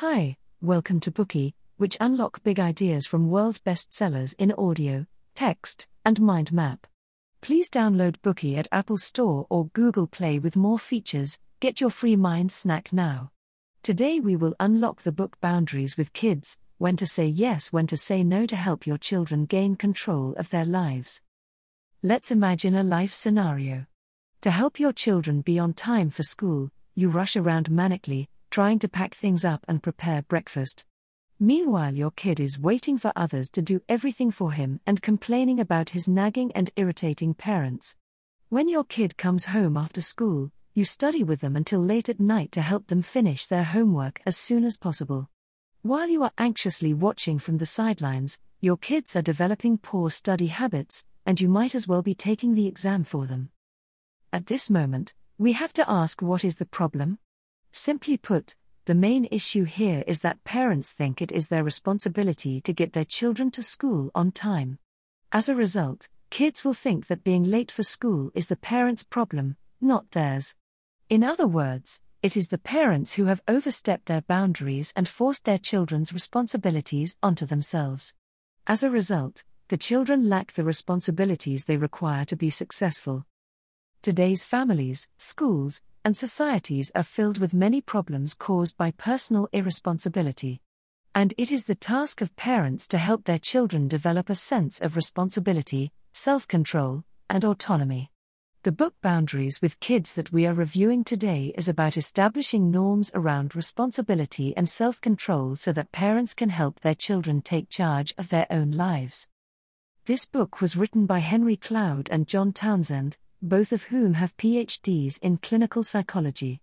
Hi, welcome to Bookey, which unlock big ideas from world bestsellers in audio, text, and mind map. Please download Bookey at Apple Store or Google Play with more features. Get your free mind snack now. Today we will unlock the book Boundaries with Kids When to Say Yes, When to Say No to help your children gain control of their lives. Let's imagine a life scenario. To help your children be on time for school, you rush around manically, trying to pack things up and prepare breakfast. Meanwhile, your kid is waiting for others to do everything for him and complaining about his nagging and irritating parents. When your kid comes home after school, you study with them until late at night to help them finish their homework as soon as possible. While you are anxiously watching from the sidelines, your kids are developing poor study habits, and you might as well be taking the exam for them. At this moment, we have to ask what is the problem? Simply put, the main issue here is that parents think it is their responsibility to get their children to school on time. As a result, kids will think that being late for school is the parents' problem, not theirs. In other words, it is the parents who have overstepped their boundaries and forced their children's responsibilities onto themselves. As a result, the children lack the responsibilities they require to be successful. Today's families, schools, and societies are filled with many problems caused by personal irresponsibility. And it is the task of parents to help their children develop a sense of responsibility, self control, and autonomy. The book Boundaries with Kids that we are reviewing today is about establishing norms around responsibility and self control so that parents can help their children take charge of their own lives. This book was written by Henry Cloud and John Townsend, both of whom have PhDs in clinical psychology.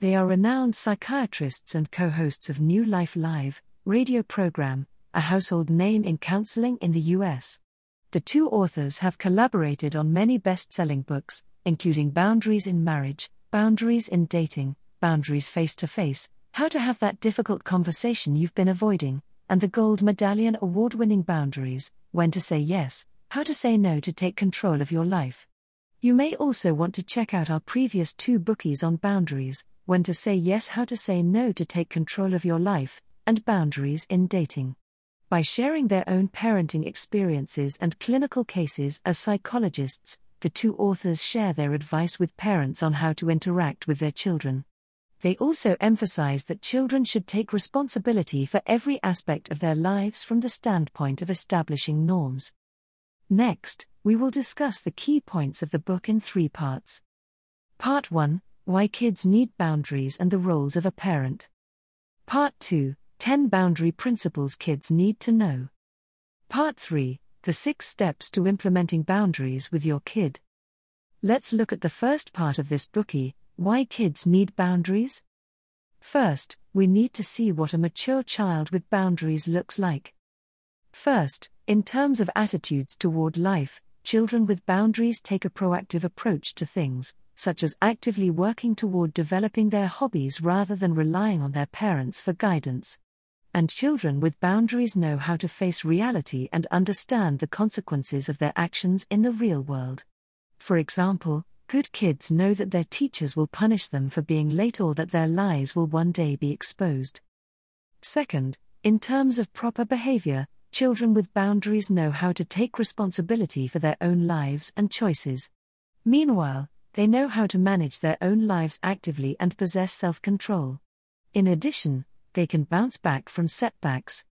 They are renowned psychiatrists and co hosts of New Life Live, radio program, a household name in counseling in the US. The two authors have collaborated on many best selling books, including Boundaries in Marriage, Boundaries in Dating, Boundaries Face to Face, How to Have That Difficult Conversation You've Been Avoiding, and the Gold Medallion award winning Boundaries When to Say Yes, How to Say No to Take Control of Your Life. You may also want to check out our previous two bookies on boundaries when to say yes, how to say no to take control of your life, and boundaries in dating. By sharing their own parenting experiences and clinical cases as psychologists, the two authors share their advice with parents on how to interact with their children. They also emphasize that children should take responsibility for every aspect of their lives from the standpoint of establishing norms. Next, we will discuss the key points of the book in three parts. Part 1 Why Kids Need Boundaries and the Roles of a Parent. Part 2 10 Boundary Principles Kids Need to Know. Part 3 The Six Steps to Implementing Boundaries with Your Kid. Let's look at the first part of this bookie Why Kids Need Boundaries. First, we need to see what a mature child with boundaries looks like. First, in terms of attitudes toward life, children with boundaries take a proactive approach to things, such as actively working toward developing their hobbies rather than relying on their parents for guidance. And children with boundaries know how to face reality and understand the consequences of their actions in the real world. For example, good kids know that their teachers will punish them for being late or that their lies will one day be exposed. Second, in terms of proper behavior, children with boundaries know how to take responsibility for their own lives and choices. Meanwhile, they know how to manage their own lives actively and possess self control. In addition, they can bounce back from setbacks.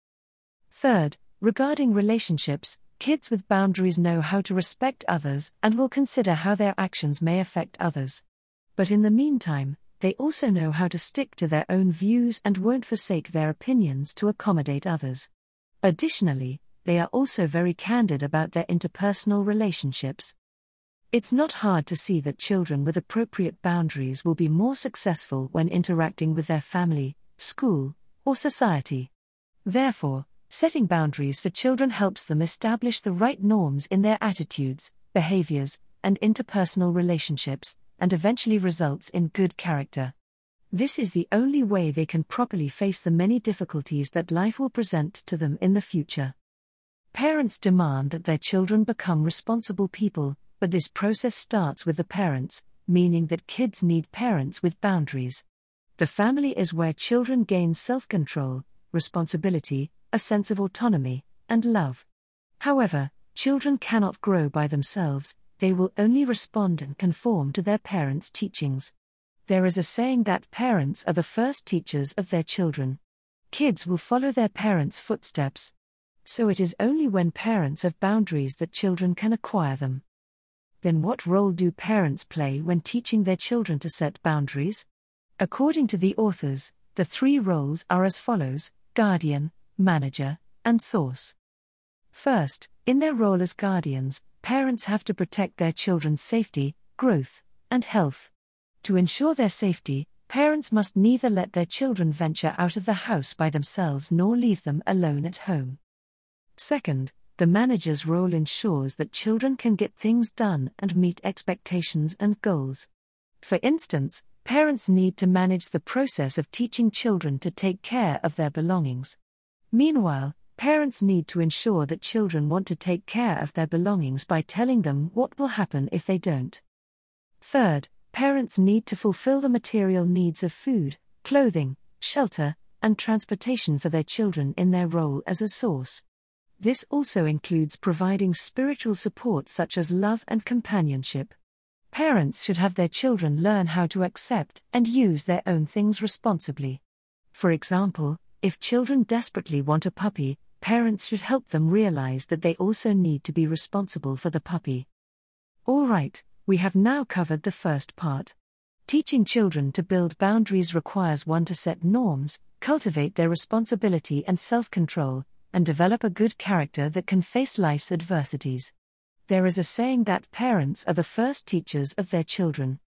Third, regarding relationships, kids with boundaries know how to respect others and will consider how their actions may affect others. But in the meantime, they also know how to stick to their own views and won't forsake their opinions to accommodate others. Additionally, they are also very candid about their interpersonal relationships. It's not hard to see that children with appropriate boundaries will be more successful when interacting with their family, school, or society. Therefore, setting boundaries for children helps them establish the right norms in their attitudes, behaviors, and interpersonal relationships, and eventually results in good character. This is the only way they can properly face the many difficulties that life will present to them in the future. Parents demand that their children become responsible people, but this process starts with the parents, meaning that kids need parents with boundaries. The family is where children gain self control, responsibility, a sense of autonomy, and love. However, children cannot grow by themselves, they will only respond and conform to their parents' teachings. There is a saying that parents are the first teachers of their children. Kids will follow their parents' footsteps. So it is only when parents have boundaries that children can acquire them. Then, what role do parents play when teaching their children to set boundaries? According to the authors, the three roles are as follows guardian, manager, and source. First, in their role as guardians, parents have to protect their children's safety, growth, and health. To ensure their safety, parents must neither let their children venture out of the house by themselves nor leave them alone at home. Second, the manager's role ensures that children can get things done and meet expectations and goals. For instance, parents need to manage the process of teaching children to take care of their belongings. Meanwhile, Parents need to ensure that children want to take care of their belongings by telling them what will happen if they don't. Third, parents need to fulfill the material needs of food, clothing, shelter, and transportation for their children in their role as a source. This also includes providing spiritual support such as love and companionship. Parents should have their children learn how to accept and use their own things responsibly. For example, if children desperately want a puppy, parents should help them realize that they also need to be responsible for the puppy. All right, we have now covered the first part. Teaching children to build boundaries requires one to set norms, cultivate their responsibility and self control, and develop a good character that can face life's adversities. There is a saying that parents are the first teachers of their children.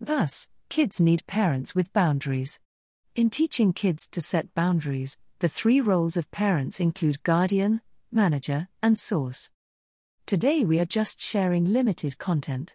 Thus, kids need parents with boundaries. In teaching kids to set boundaries, the three roles of parents include guardian, manager, and source. Today we are just sharing limited content.